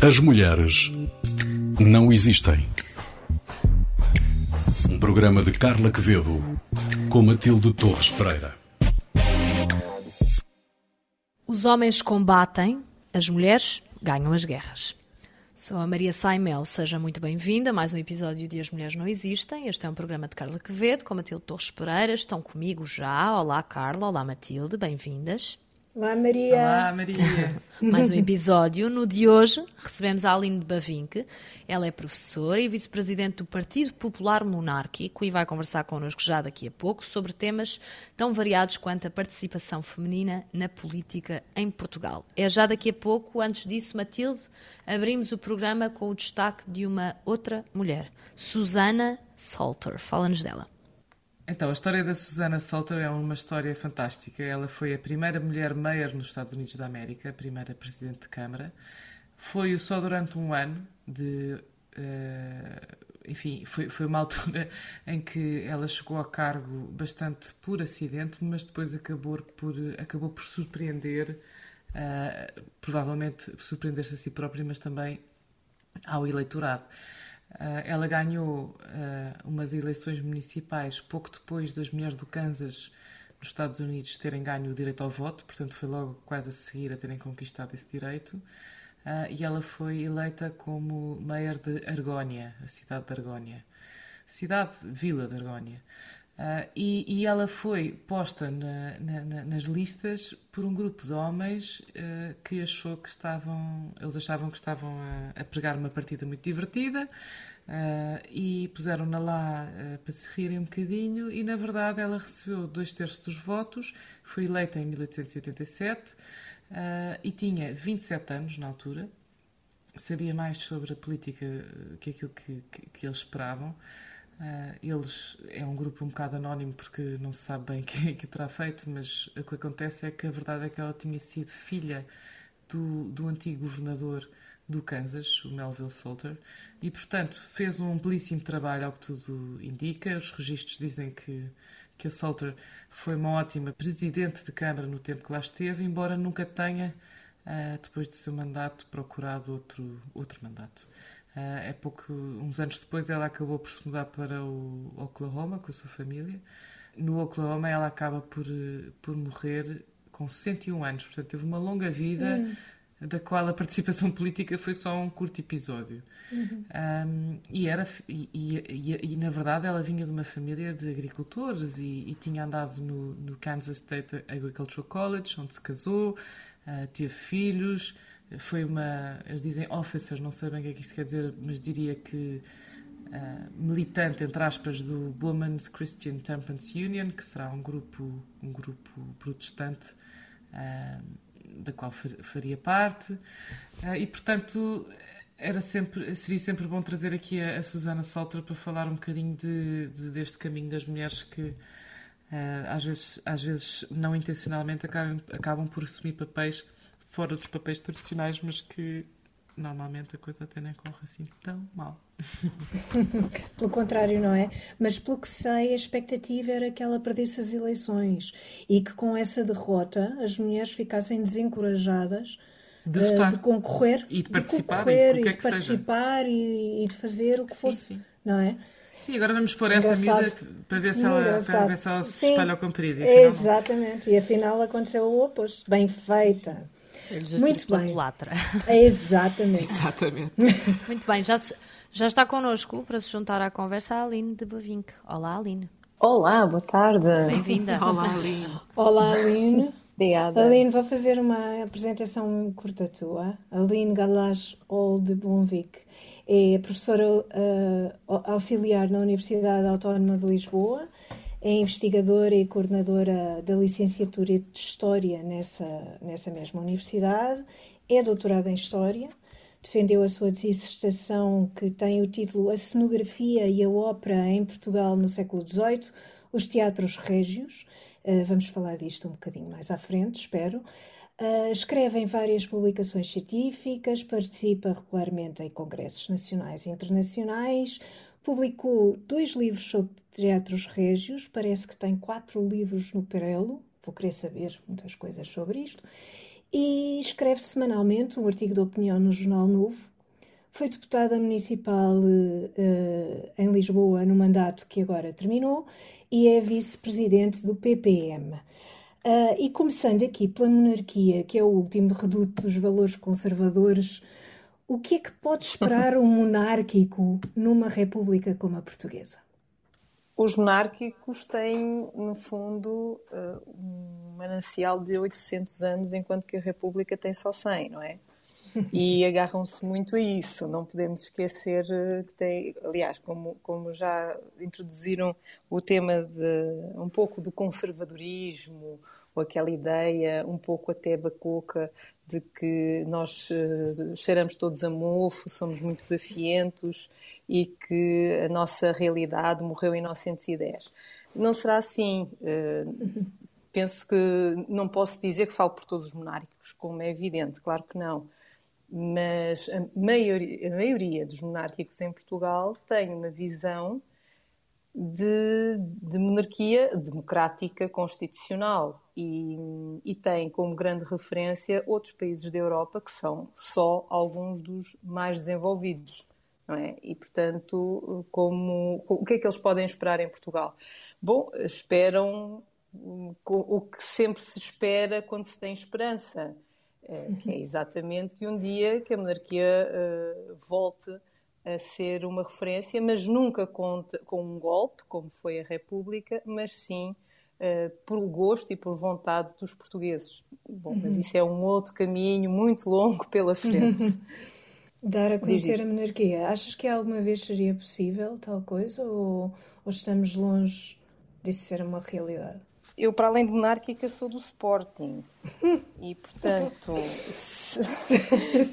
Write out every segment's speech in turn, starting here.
As mulheres não existem. Um programa de Carla Quevedo com Matilde Torres Pereira. Os homens combatem, as mulheres ganham as guerras. Sou a Maria Saimel, seja muito bem-vinda a mais um episódio de As Mulheres Não Existem. Este é um programa de Carla Quevedo com Matilde Torres Pereira. Estão comigo já. Olá, Carla. Olá, Matilde. Bem-vindas. Olá, Maria. Olá, Maria. Mais um episódio. No de hoje recebemos a Aline de Bavinck. Ela é professora e vice-presidente do Partido Popular Monárquico e vai conversar connosco já daqui a pouco sobre temas tão variados quanto a participação feminina na política em Portugal. É já daqui a pouco. Antes disso, Matilde, abrimos o programa com o destaque de uma outra mulher, Susana Salter. Fala-nos dela. Então, a história da Susana Salter é uma história fantástica. Ela foi a primeira mulher mayor nos Estados Unidos da América, a primeira presidente de Câmara. Foi só durante um ano de. Uh, enfim, foi, foi uma altura em que ela chegou ao cargo bastante por acidente, mas depois acabou por, acabou por surpreender, uh, provavelmente surpreender-se a si própria, mas também ao eleitorado. Uh, ela ganhou uh, umas eleições municipais pouco depois das mulheres do Kansas, nos Estados Unidos, terem ganho o direito ao voto, portanto, foi logo quase a seguir a terem conquistado esse direito. Uh, e ela foi eleita como mayor de Argónia, a cidade de Argónia. Cidade-vila de Argónia. Uh, e, e, ela foi posta na, na, nas listas por um grupo de homens uh, que achou que estavam, eles achavam que estavam a, a pregar uma partida muito divertida uh, e puseram-na lá para se rirem um bocadinho e na verdade ela recebeu dois terços dos votos, foi eleita em 1887 e tinha 27 anos na altura, sabia mais sobre a política que aquilo que, que, que eles esperavam. Uh, eles é um grupo um bocado anónimo porque não se sabe bem quem é que o terá feito, mas o que acontece é que a verdade é que ela tinha sido filha do, do antigo governador do Kansas, o Melville Salter, e portanto fez um belíssimo trabalho ao que tudo indica. Os registros dizem que, que a Salter foi uma ótima presidente de Câmara no tempo que lá esteve, embora nunca tenha, uh, depois do seu mandato, procurado outro, outro mandato. Uh, é pouco, uns anos depois ela acabou por se mudar para o Oklahoma com a sua família. No Oklahoma ela acaba por, por morrer com 101 anos, portanto teve uma longa vida hum. da qual a participação política foi só um curto episódio. Uhum. Um, e, era, e, e, e, na verdade ela vinha de uma família de agricultores e, tinha andado no, no, Kansas State Agricultural College, onde se casou, uh, teve filhos, foi uma. Eles dizem officer, não sei bem o que é que isto quer dizer, mas diria que. Uh, militante, entre aspas, do Women's Christian Temperance Union, que será um grupo, um grupo protestante uh, da qual faria parte. Uh, e, portanto, era sempre, seria sempre bom trazer aqui a, a Susana Salter para falar um bocadinho de, de, deste caminho das mulheres que às, vezes, às vezes, não intencionalmente, acabam, acabam por assumir papéis fora dos papéis tradicionais, mas que normalmente a coisa até nem corre assim tão mal. pelo contrário, não é? Mas pelo que sei, a expectativa era que ela perdesse as eleições e que com essa derrota as mulheres ficassem desencorajadas de, uh, de concorrer e de participar, de e, de participar e, e, de fazer o que sim, fosse, sim. não é? Sim, agora vamos pôr esta medida para ver se ela, para ver se ela se espalha ao comprido. Exatamente, e afinal aconteceu o oposto. Bem feita. Sim, muito bem. Culatra. É exatamente. exatamente. Muito bem, já, já está connosco para se juntar à conversa a Aline de Bavinck. Olá, Aline. Olá, boa tarde. Bem-vinda. Olá, Aline. Olá, Aline. Obrigada. Aline, vou fazer uma apresentação curta tua. Aline Galás Ol de Bonvic é professora uh, auxiliar na Universidade Autónoma de Lisboa é investigadora e coordenadora da licenciatura de História nessa, nessa mesma universidade, é doutorada em História, defendeu a sua dissertação que tem o título A Cenografia e a Ópera em Portugal no século XVIII, os Teatros Régios. Uh, vamos falar disto um bocadinho mais à frente, espero. Uh, escreve em várias publicações científicas, participa regularmente em congressos nacionais e internacionais, Publicou dois livros sobre teatros régios, parece que tem quatro livros no Perelo, vou querer saber muitas coisas sobre isto. e escreve semanalmente um artigo de opinião no Jornal Novo. Foi deputada municipal uh, em Lisboa no mandato que agora terminou e é vice-presidente do PPM. Uh, e começando aqui pela monarquia, que é o último reduto dos valores conservadores, o que é que pode esperar um monárquico numa república como a portuguesa? Os monárquicos têm, no fundo, uh, um manancial de 800 anos, enquanto que a república tem só 100, não é? e agarram-se muito a isso. Não podemos esquecer eh, que tem, aliás, como, como já introduziram o tema de um pouco do conservadorismo, ou aquela ideia um pouco até bacoca de que nós uh, cheiramos todos a mofo, somos muito bafientos e que a nossa realidade morreu em 1910. Não será assim. Uh, penso que não posso dizer que falo por todos os monárquicos, como é evidente, claro que não mas a maioria, a maioria dos monárquicos em Portugal tem uma visão de, de monarquia democrática constitucional e, e, tem como grande referência outros países da Europa que são só alguns dos mais desenvolvidos. É? E, portanto, como, o que é que eles podem esperar em Portugal? Bom, esperam o que sempre se espera quando se tem esperança é, que é exatamente que um dia que a monarquia uh, volte a ser uma referência, mas nunca com, com um golpe, como foi a República, mas sim uh, por gosto e por vontade dos portugueses. Bom, mas uhum. isso é um outro caminho muito longo pela frente. Dar a conhecer a monarquia. Achas que alguma vez seria possível tal coisa ou, ou estamos longe disso ser uma realidade? Eu, para além de monárquica, sou do Sporting. E, portanto,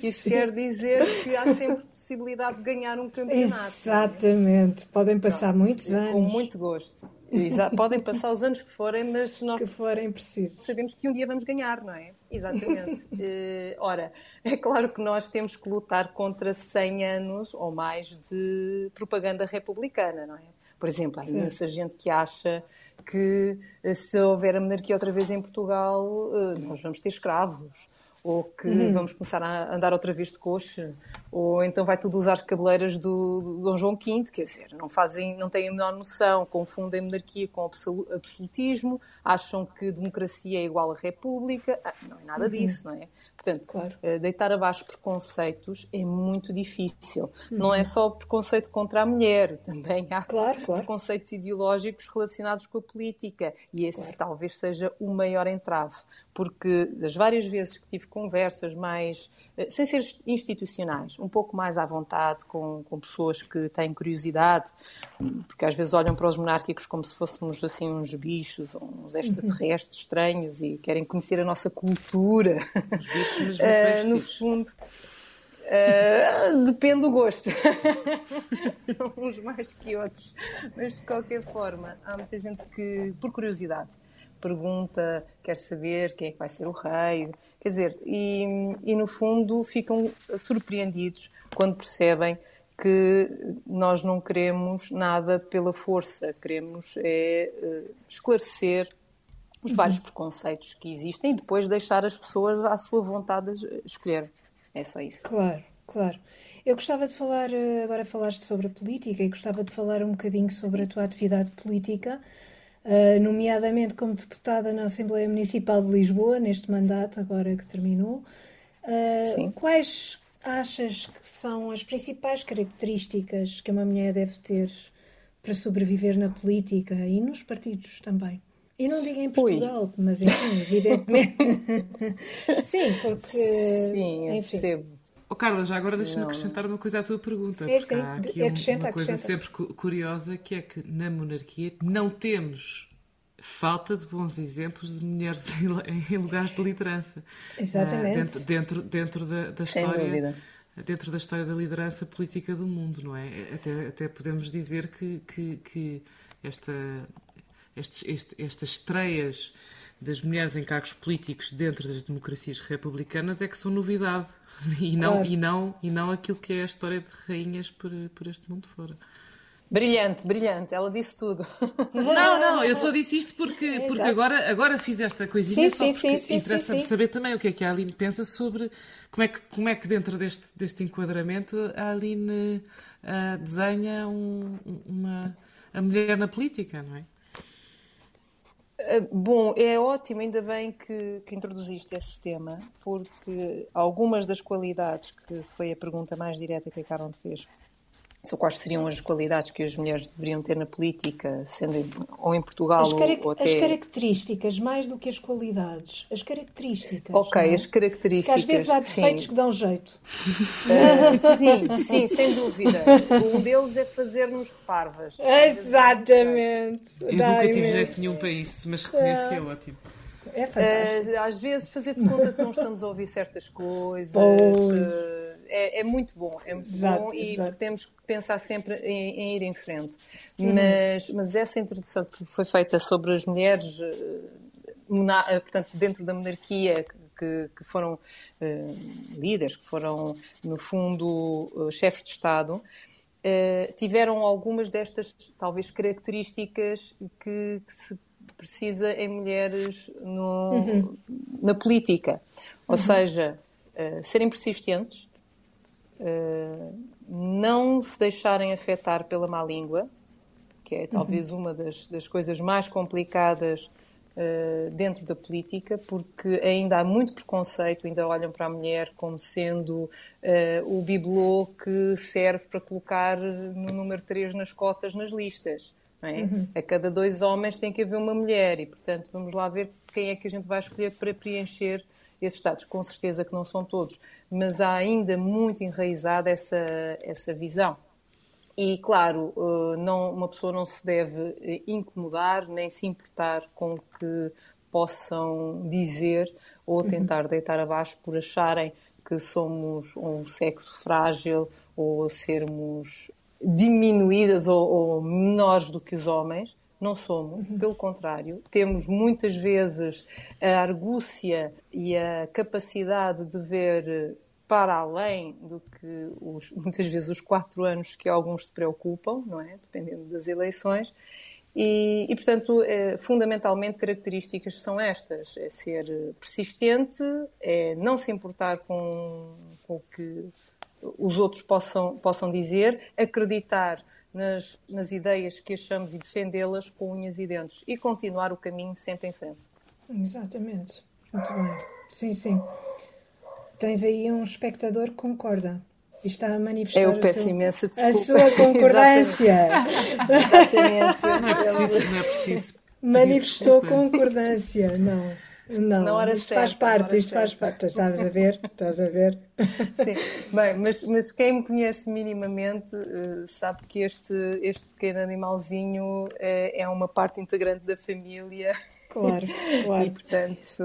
isso quer dizer que há sempre possibilidade de ganhar um campeonato. É? Exatamente. Podem passar Pronto, muitos anos. Com muito gosto. Exato. Podem passar os anos que forem, mas nós que forem precisos. sabemos que um dia vamos ganhar, não é? Exatamente. uh, ora, é claro que nós temos que lutar contra 100 anos ou mais de propaganda republicana, não é? Por exemplo, há imensa gente que acha que eh, se houver a monarquia outra vez em Portugal, eh, nós vamos ter escravos ou que uhum. vamos começar a andar outra vez de coxa, ou então vai tudo usar as cabeleiras do, do Dom João V, quer dizer, não fazem, não têm a menor noção, confundem monarquia com absolutismo, acham que democracia é igual à república, ah, não é nada uhum. disso, não é? Portanto, claro. Eh, deitar abaixo preconceitos é muito difícil. Uhum. Não é só preconceito contra a mulher, também há claro, claro. preconceitos ideológicos relacionados com a política. E esse talvez seja o maior entrave, porque das várias vezes que tive conversas mais, sem ser institucionais, um pouco mais à vontade com, com pessoas que têm curiosidade, porque às vezes olham para os monárquicos como se fôssemos assim uns bichos, uns extraterrestres estranhos e querem conhecer a nossa cultura. Os bichos uh, no fundo. Uh, depende do gosto. Uns mais que outros. Mas de qualquer forma, há muita gente que, por curiosidade, pergunta, quer saber quem é que vai ser o rei. Quer dizer, e, e no fundo ficam surpreendidos quando percebem que nós não queremos nada pela força, queremos é esclarecer os uhum. vários preconceitos que existem e depois deixar as pessoas à sua vontade de escolher. É só isso. Claro, claro. Eu gostava de falar, eh, agora falaste sobre a política, e gostava de falar um bocadinho sobre a tua atividade política, uh, nomeadamente como deputada na Assembleia Municipal de Lisboa, neste mandato, agora que terminou. Uh, Sim. Quais achas que são as principais características que uma mulher deve ter para sobreviver na política e nos partidos também? E não digo em Portugal, Ui. mas enfim, evidentemente. sim, porque. Sim, eu enfim. percebo. Oh, Carla, já agora deixa-me acrescentar uma coisa à tua pergunta. Sim, sim. Há aqui acrescenta, uma coisa acrescenta. sempre curiosa que é que na monarquia não temos falta de bons exemplos de mulheres em lugares de liderança. Exatamente. Uh, dentro, dentro, dentro da, da história. Dentro da história da liderança política do mundo, não é? Até, até podemos dizer que, que, que esta estes, este, estas estreias das mulheres em cargos políticos dentro das democracias republicanas é que são novidade e não, claro. e não, e não aquilo que é a história de rainhas por, por este mundo fora. Brilhante, brilhante, ela disse tudo. Não, não, eu só disse isto porque, porque agora, agora fiz esta coisinha sim, só porque sim, sim, sim. saber também o que é que a Aline pensa sobre como é que, como é que dentro deste, deste enquadramento a Aline uh, desenha um, uma, a mulher na política, não é? Ah, bom, é ótimo, ainda bem que, que, introduziste esse tema, porque algumas das qualidades, que foi a pergunta mais direta que a Carol fez, sobre quais seriam as qualidades que as mulheres deveriam ter na política, sendo ou em Portugal as ou, até... As características, mais do que as qualidades. As características. Ok, é? as características. Porque às vezes há defeitos sim. que dão jeito. Uh, sim, sim, sem dúvida. Um deles é fazer-nos de parvas. Exatamente. Eu Dá nunca tive jeito nenhum para isso, mas reconheço que é ótimo. É fantástico. Uh, às vezes fazer de conta que não estamos a ouvir certas coisas. Uh, é, é, muito bom, é muito exato, bom e exato. temos que pensar sempre em, em ir em frente. Uhum. Mas, mas essa introdução que foi feita sobre as mulheres, uh, portanto, dentro da monarquia, que, que foram uh, líderes, que foram, no fundo, chefes de Estado, tiveram algumas destas, talvez, características que, que se precisa em mulheres no, uhum. na política. Ou uhum. seja, serem persistentes, não se deixarem afetar pela má língua, que é talvez uhum. uma das, das, coisas mais complicadas uh, dentro da política, porque ainda há muito preconceito, ainda olham para a mulher como sendo uh, o bibelô que serve para colocar no número 3 nas cotas nas listas. É? Uhum. A cada dois homens tem que haver uma mulher e, portanto, vamos lá ver quem é que a gente vai escolher para preencher esses Estados, com certeza que não são todos, mas há ainda muito enraizada essa, essa visão. E, claro, eh, não, uma pessoa não se deve eh, incomodar nem se importar com o que possam dizer ou uhum. tentar deitar abaixo por acharem que somos um sexo frágil ou sermos diminuídas ou, ou menores do que os homens. Não somos, uhum. pelo contrário, temos muitas vezes a argúcia e a capacidade de ver para além do que os, muitas vezes os quatro anos que alguns se preocupam, não é? Dependendo das eleições. E, e, portanto, é, fundamentalmente, características são estas: é ser persistente, é não se importar com, com o que os outros possam, possam dizer, acreditar nas, nas ideias que achamos e defendê-las com unhas e dentes e continuar o caminho sempre em frente. Exatamente. Muito bem. Sim, sim. Tens aí um espectador que concorda e está a manifestar Eu peço seu, imensa a sua concordância. Exatamente. Não é preciso, não é preciso. Manifestou concordância, não. Não, na hora isto certa, faz parte, isto certa. faz parte. Estás a ver? Estás a ver? Sim, bem, mas, mas quem me conhece minimamente uh, sabe que este, este pequeno animalzinho é, é uma parte integrante da família. Claro, claro. E portanto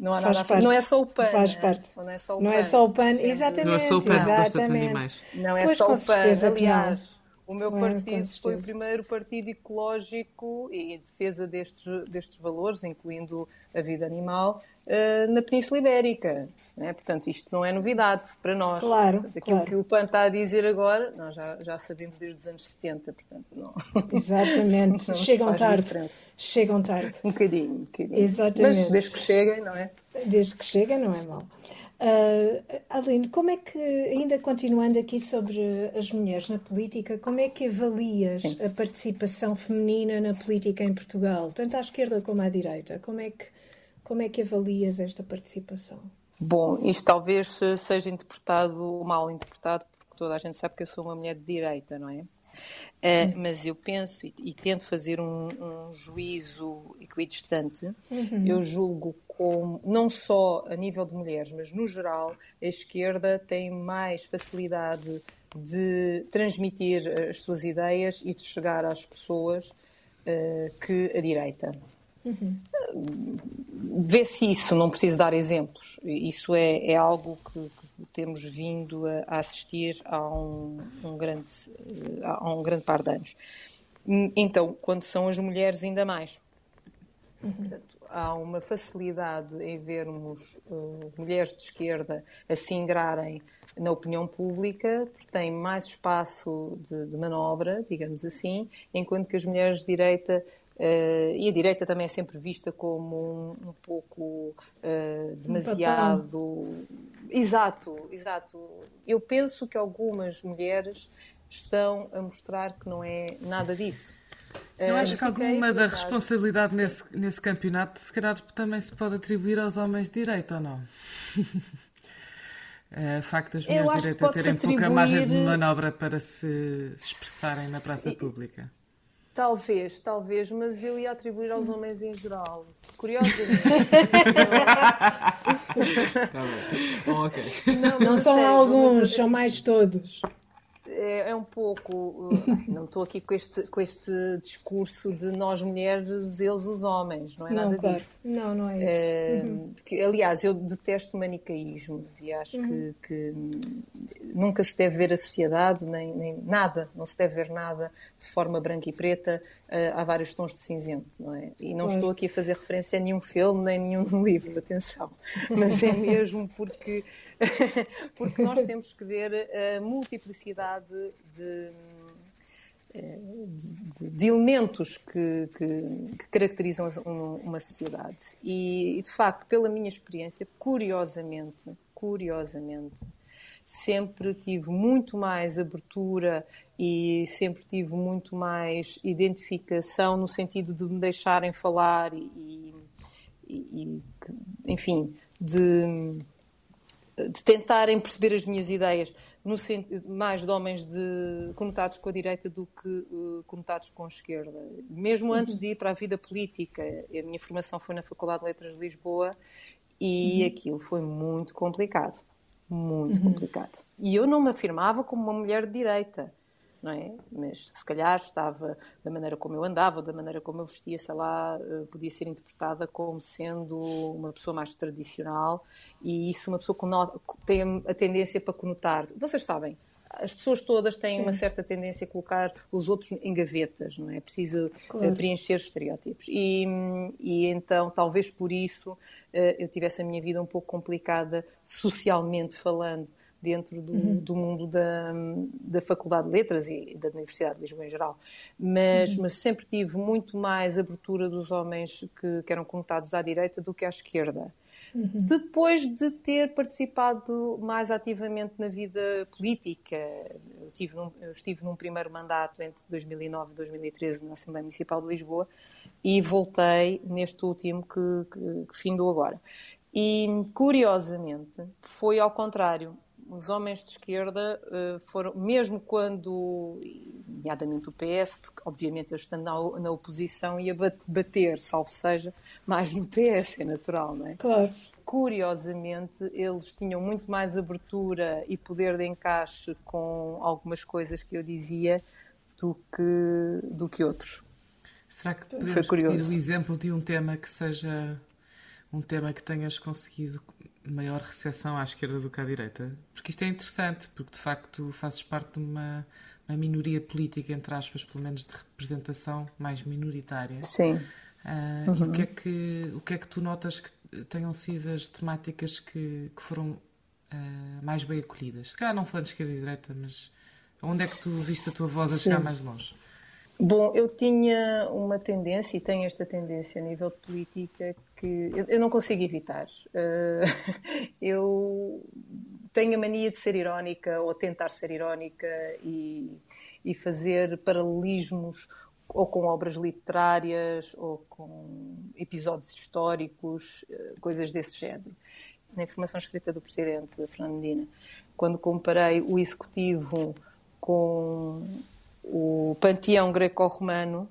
não há faz nada parte. Não é só o pano. Faz né? parte. Não é só o não pano. É só o pano. Exatamente. Não é só o pano, exatamente. Não é pois, só o pano. Aliás, o meu partido foi o primeiro partido ecológico e em defesa destes, destes valores, incluindo a vida animal, uh, na Península Ibérica. Né? Portanto, isto não é novidade para nós. Claro. Aquilo claro. que o PAN está a dizer agora, nós já, já sabemos desde os anos 70, portanto, não. Exatamente. não Chegam tarde. Diferença. Chegam tarde. Um bocadinho, um bocadinho. Exatamente. Mas desde que cheguem, não é? Desde que cheguem, não é mal. Uh, Aline, como é que, ainda continuando aqui sobre as mulheres na política, como é que avalias Sim. a participação feminina na política em Portugal, tanto à esquerda como à direita? Como é que, como é que avalias esta participação? Bom, isto talvez seja interpretado, mal interpretado, porque toda a gente sabe que eu sou uma mulher de direita, não é? Uh, mas eu penso e, e tento fazer um, um juízo equidistante. Uhum. Eu julgo como, não só a nível de mulheres, mas no geral, a esquerda tem mais facilidade de transmitir as suas ideias e de chegar às pessoas uh, que a direita. Uhum. Vê-se isso, não preciso dar exemplos. Isso é, é algo que, que, temos vindo a, a assistir há um, um, grande, há um grande par de anos. Então, quando são as mulheres, ainda mais. Uhum. Portanto, há uma facilidade em vermos uh, mulheres de esquerda a se ingrarem na opinião pública, porque têm mais espaço de, de, manobra, digamos assim, enquanto que as mulheres de direita, uh, e a direita também é sempre vista como um, um pouco uh, demasiado. Um exato, exato. Eu penso que algumas mulheres estão a mostrar que não é nada disso. Eu acho que alguma da responsabilidade nesse, nesse campeonato, se calhar, também se pode atribuir aos homens de direito, ou não? O facto das mulheres de direita terem atribuir... pouca margem de manobra para se, se expressarem na praça Sim. pública. Talvez, talvez, mas eu ia atribuir aos homens em geral. Curiosamente. tá bom. Oh, okay. Não, não são sério, alguns, são mais todos é, é um pouco. Uh, não estou aqui com este, com este discurso de nós mulheres, eles os homens, não é não, nada claro. disso. Não, não é isso. É, uhum. aliás, eu detesto manicaísmo e acho uhum. que, que, nunca se deve ver a sociedade, nem, nem, nada, não se deve ver nada de forma branca e preta. Uh, há vários tons de cinzento, não é? E não claro. estou aqui a fazer referência a nenhum filme nem nenhum livro, atenção, mas é mesmo porque porque nós temos que ver a multiplicidade de, de, de elementos que, que, que caracterizam uma sociedade. E, de facto, pela minha experiência, curiosamente, curiosamente, sempre tive muito mais abertura e sempre tive muito mais identificação no sentido de me deixarem falar e, e, e enfim, de de tentarem perceber as minhas ideias no mais de homens de, conotados com a direita do que uh, conotados com a esquerda. Mesmo antes de ir para a vida política, a minha formação foi na Faculdade de Letras de Lisboa e uhum. aquilo foi muito complicado. Muito uhum. complicado. E eu não me afirmava como uma mulher de direita não é? Mas se calhar estava da maneira como eu andava, da maneira como eu vestia, sei lá, eh, podia ser interpretada como sendo uma pessoa mais tradicional e isso uma pessoa tem a tendência para conotar. Vocês sabem, as pessoas todas têm Sim. uma certa tendência a colocar os outros em gavetas, não é? é preciso claro. preencher estereótipos. E, e, então, talvez por isso, eh, eu tivesse a minha vida um pouco complicada, socialmente falando dentro do, uhum. do mundo da, da Faculdade de Letras e da Universidade de Lisboa em geral. Mas, uhum. mas sempre tive muito mais abertura dos homens que, que eram conotados à direita do que à esquerda. Uhum. Depois de ter participado mais ativamente na vida política, eu, tive num, eu estive num primeiro mandato entre 2009 e 2013 na Assembleia Municipal de Lisboa e voltei neste último que, que, que findou agora. E, curiosamente, foi ao contrário os homens de esquerda uh, foram, mesmo quando, nomeadamente o PS, porque obviamente eu estando na, na oposição ia bater, salvo seja, mais no PS, é natural, não é? Claro. Curiosamente, eles tinham muito mais abertura e poder de encaixe com algumas coisas que eu dizia do que, do que outros. Será que podemos Foi o exemplo de um tema que seja um tema que tenhas conseguido maior recepção à esquerda do que à direita? Porque isto é interessante, porque de facto fazes parte de uma, uma minoria política, entre aspas, pelo menos de representação mais minoritária. Sim. Uh, uhum. E o que, é que, o que é que tu notas que tenham sido as temáticas que, que foram uh, mais bem acolhidas? Se calhar não falando de esquerda e direita, mas onde é que tu viste a tua voz a Sim. chegar mais longe? Bom, eu tinha uma tendência, e tenho esta tendência a nível de política, que eu, eu não consigo evitar. Uh, eu tenho a mania de ser irónica, ou tentar ser irónica, e, e fazer paralelismos ou com obras literárias, ou com episódios históricos, eh, coisas desse género. Na informação escrita do Presidente, da Fernandina, quando comparei o Executivo com o panteão greco-romano,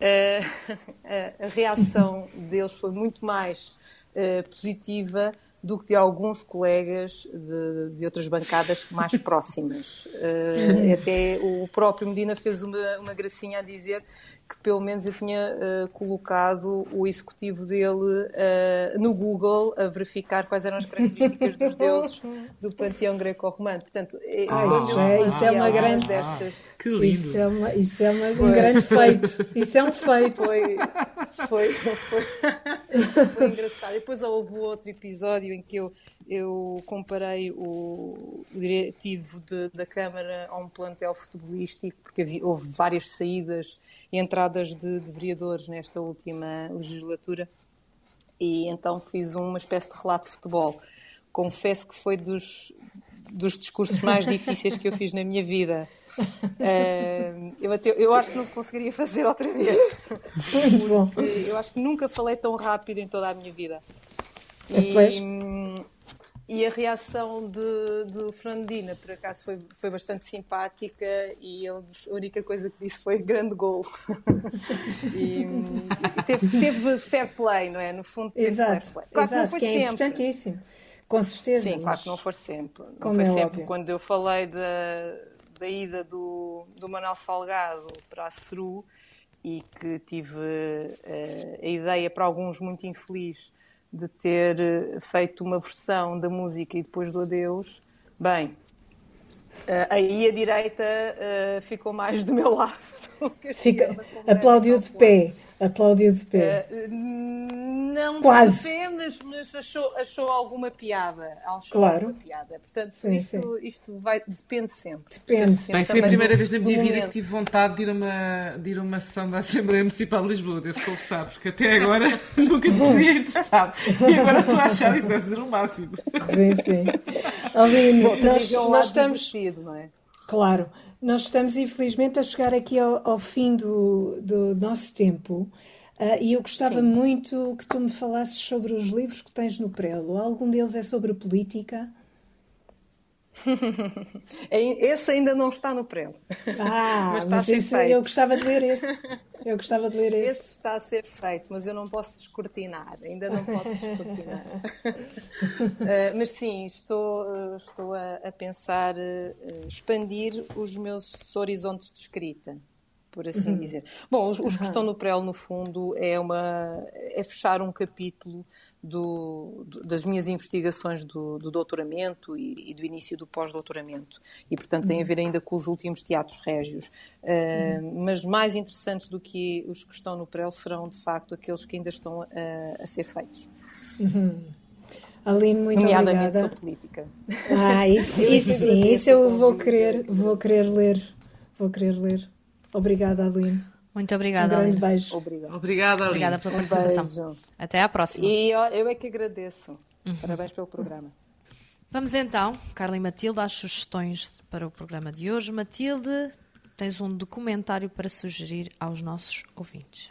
a, a, reação deles foi muito mais uh, positiva do que de alguns colegas de, de outras bancadas mais próximas. Uh, até o próprio Medina fez uma, uma gracinha a dizer que pelo menos eu tinha uh, colocado o executivo dele uh, no Google a verificar quais eram as características dos deuses do panteão greco-romano. Portanto, ah, isso, é, isso é uma grande destas. que lindo. Isso é, uma, isso é uma, um grande feito. Isso é um feito. Foi, foi, foi, foi engraçado. Depois houve outro episódio em que eu, eu comparei o, diretivo de, da Câmara a um plantel futebolístico, porque havia, houve várias saídas e entradas de, de vereadores nesta última legislatura. E então fiz uma espécie de relato de futebol. Confesso que foi dos, dos discursos mais difíceis que eu fiz na minha vida. Uh, eu, até, eu acho que não conseguiria fazer outra vez. Muito bom. Eu acho que nunca falei tão rápido em toda a minha vida. E, e a reação de, de Fernandina, por acaso, foi, foi bastante simpática e ele, a única coisa que disse foi grande gol. e, e teve, teve, fair play, não é? No fundo, teve exato, fair play. Claro exato, que não foi que é sempre. importantíssimo. Com certeza. Sim, claro que não foi sempre. Não Como foi é sempre. Óbvio. Quando eu falei da, da ida do, do Manuel Salgado para a CERU e que tive uh, a ideia, para alguns muito infeliz, de ter eh, feito uma versão da música e depois do adeus, bem, Uh, aí a direita uh, ficou mais do meu lado. Fica, aplaudiu de pé. Aplaudiu de pé. Uh, não Quase. pé, mas, achou, achou alguma piada. Achou claro. alguma piada. Portanto, sim, isto, sim. isto vai, depende sempre. Depende. sempre. Bem, foi a primeira vez na minha vida que tive vontade de ir a uma, de ir a uma sessão da Assembleia Municipal de Lisboa, devo confessar, porque até agora nunca me tinha interessado. E agora estou a achar isso deve ser o máximo. Sim, sim. Aline, Bom, nós, nós estamos. Não é? Claro, nós estamos infelizmente a chegar aqui ao, ao fim do, do nosso tempo. Uh, e eu gostava Sim. muito que tu me falasses sobre os livros que tens no prelo. Algum deles é sobre política? esse ainda não está no prelo. Ah, mas, está mas a ser feito. eu gostava de ler esse. Eu gostava de ler esse. Esse está a ser feito, mas eu não posso descortinar. Ainda não posso descortinar. uh, mas sim, estou, uh, estou a, a pensar uh, expandir os meus horizontes de escrita por assim uhum. dizer. Bom, os, os uhum. que estão no prelo, no fundo, é, uma, é fechar um capítulo do, do das minhas investigações do, do doutoramento e, e, do início do pós-doutoramento. E, portanto, tem a uhum. ver ainda com os últimos teatros régios. Uh, mas mais interessantes do que os que estão no prelo serão, de facto, aqueles que ainda estão a, a ser feitos. Uhum. Aline, muito Nomeadamente obrigada. sobre política. Ah, isso, isso sim, isso eu vou querer, vou querer ler. Vou querer ler. Obrigada, Aline. Muito obrigada, um grande Aline. beijo. Obrigada. Obrigada, Aline. Obrigada pela participação. Um Até à próxima. E eu, eu é que agradeço. Uhum. Parabéns pelo programa. Vamos então, Carla e Matilde, às sugestões para o programa de hoje. Matilde, tens um documentário para sugerir aos nossos ouvintes.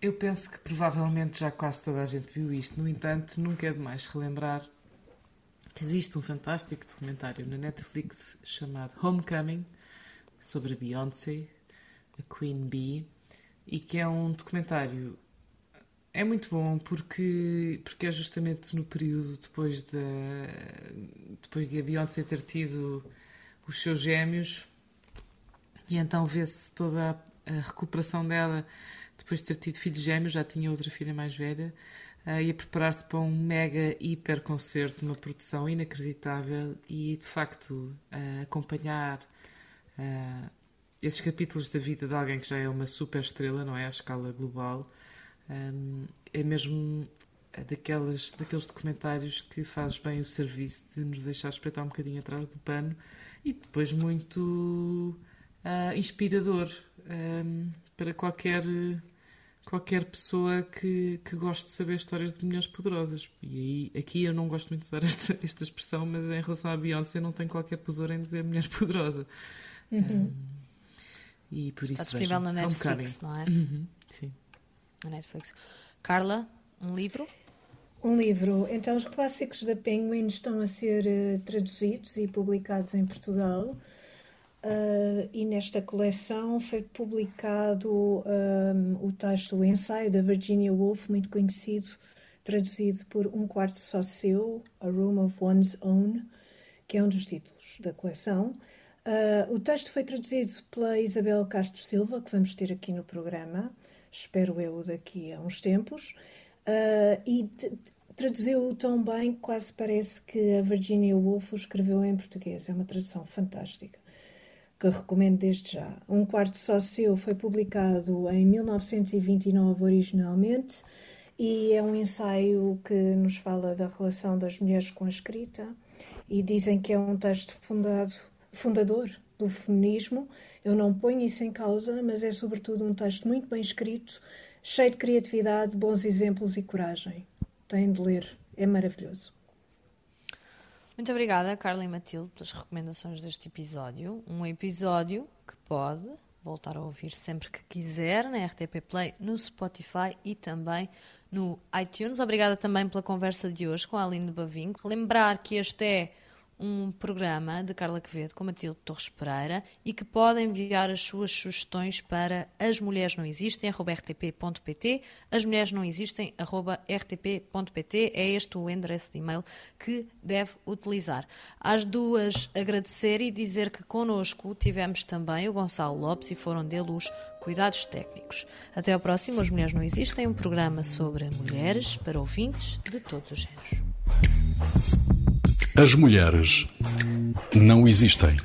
Eu penso que provavelmente já quase toda a gente viu isto. No entanto, nunca é demais relembrar que existe um fantástico documentário na Netflix chamado Homecoming, sobre a Beyoncé, a Queen Bee, e que é um documentário. É muito bom porque, porque é justamente no período depois, de, depois de a Beyoncé ter tido os seus gêmeos, e então vê-se toda a, a, recuperação dela depois de ter tido filhos gêmeos, já tinha outra filha mais velha, uh, e a preparar-se para um mega hiper concerto, uma produção inacreditável, e de facto uh, acompanhar uh, esses capítulos da vida de alguém que já é uma super estrela, não é? À escala global, um, é mesmo daquelas, daqueles documentários que fazes bem o serviço de nos deixar espreitar um bocadinho atrás do pano e depois muito uh, inspirador um, para qualquer qualquer pessoa que, que goste de saber histórias de mulheres poderosas. E aí, aqui eu não gosto muito de usar esta, esta expressão, mas em relação à Beyoncé não tenho qualquer pudor em dizer mulher poderosa. Uhum. Um, e por isso Está disponível na Netflix, não é? Uhum, sim. Na Netflix. Carla, um livro? Um livro. Então, os clássicos da Penguin estão a ser uh, traduzidos e publicados em Portugal. Uh, e nesta coleção foi publicado um, o texto, o ensaio da Virginia Woolf, muito conhecido, traduzido por Um Quarto Só Seu, A Room of One's Own, que é um dos títulos da coleção. Uh, o texto foi traduzido pela Isabel Castro Silva, que vamos ter aqui no programa, espero eu daqui a uns tempos, uh, e traduziu-o tão bem que quase parece que a Virginia Woolf o escreveu em português. É uma tradução fantástica. que recomendo desde já. Um quarto só seu foi publicado em 1929 originalmente e é um ensaio que nos fala da relação das mulheres com a escrita e dizem que é um texto fundado, fundador do feminismo. Eu não ponho isso em causa, mas é sobretudo um texto muito bem escrito, cheio de criatividade, bons exemplos e coragem. Têm de ler, é maravilhoso. Muito obrigada, Carla e Matilde, pelas recomendações deste episódio. Um episódio que pode voltar a ouvir sempre que quiser na RTP Play, no Spotify e também no iTunes. Obrigada também pela conversa de hoje com a Aline Bavinco. Lembrar que este é um programa de Carla Quevedo com Matilde Torres Pereira e que podem enviar as suas sugestões para as mulheres não existem rtp.pt as mulheres não existem rtp.pt é este o endereço de e-mail que deve utilizar. Às duas agradecer e dizer que connosco tivemos também o Gonçalo Lopes e foram dele os cuidados técnicos. Até ao próximo, As Mulheres Não Existem, um programa sobre mulheres para ouvintes de todos os géneros. As mulheres não existem.